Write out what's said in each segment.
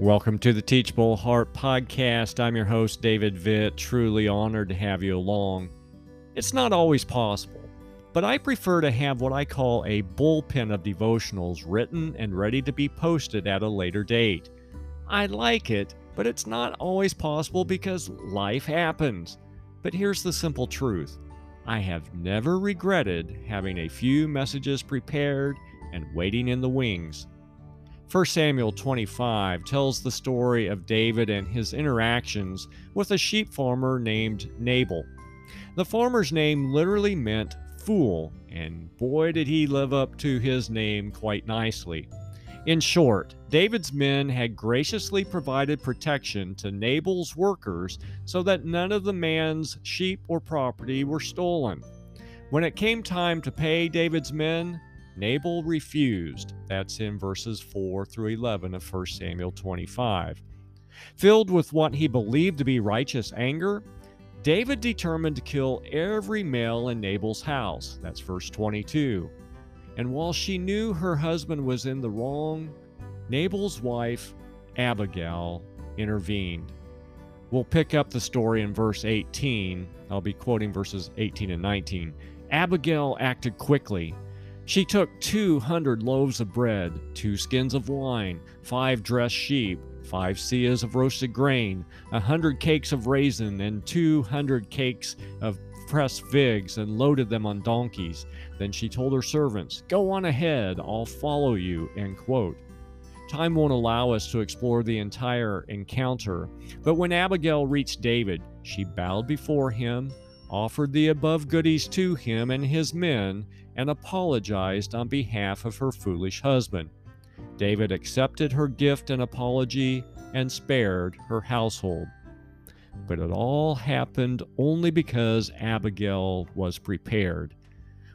Welcome to the Teachable Heart Podcast. I'm your host, David Vitt. Truly honored to have you along. It's not always possible, but I prefer to have what I call a bullpen of devotionals written and ready to be posted at a later date. I like it, but it's not always possible because life happens. But here's the simple truth I have never regretted having a few messages prepared and waiting in the wings 1 Samuel 25 tells the story of David and his interactions with a sheep farmer named Nabal. The farmer's name literally meant fool, and boy did he live up to his name quite nicely. In short, David's men had graciously provided protection to Nabal's workers so that none of the man's sheep or property were stolen. When it came time to pay David's men, Nabal refused. That's in verses 4 through 11 of 1 Samuel 25. Filled with what he believed to be righteous anger, David determined to kill every male in Nabal's house. That's verse 22. And while she knew her husband was in the wrong, Nabal's wife, Abigail, intervened. We'll pick up the story in verse 18. I'll be quoting verses 18 and 19. Abigail acted quickly she took 200 loaves of bread, two skins of wine, five dressed sheep, five seahs of roasted grain, a hundred cakes of raisin, and 200 cakes of pressed figs, and loaded them on donkeys. Then she told her servants, Go on ahead, I'll follow you. End quote. Time won't allow us to explore the entire encounter, but when Abigail reached David, she bowed before him, offered the above goodies to him and his men, and apologized on behalf of her foolish husband. David accepted her gift and apology and spared her household. But it all happened only because Abigail was prepared.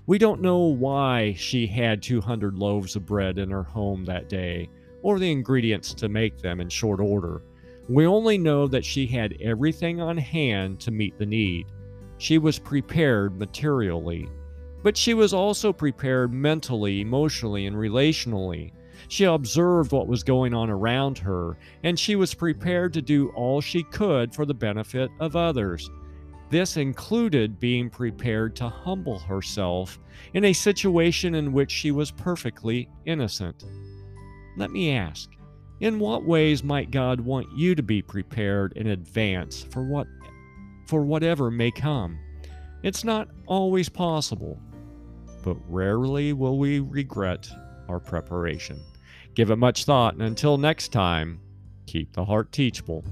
We don't know why she had 200 loaves of bread in her home that day, or the ingredients to make them in short order. We only know that she had everything on hand to meet the need. She was prepared materially, but she was also prepared mentally, emotionally, and relationally. She observed what was going on around her, and she was prepared to do all she could for the benefit of others. This included being prepared to humble herself in a situation in which she was perfectly innocent. Let me ask, in what ways might God want you to be prepared in advance for what for whatever may come. It's not always possible, but rarely will we regret our preparation. Give it much thought, and until next time, keep the heart teachable.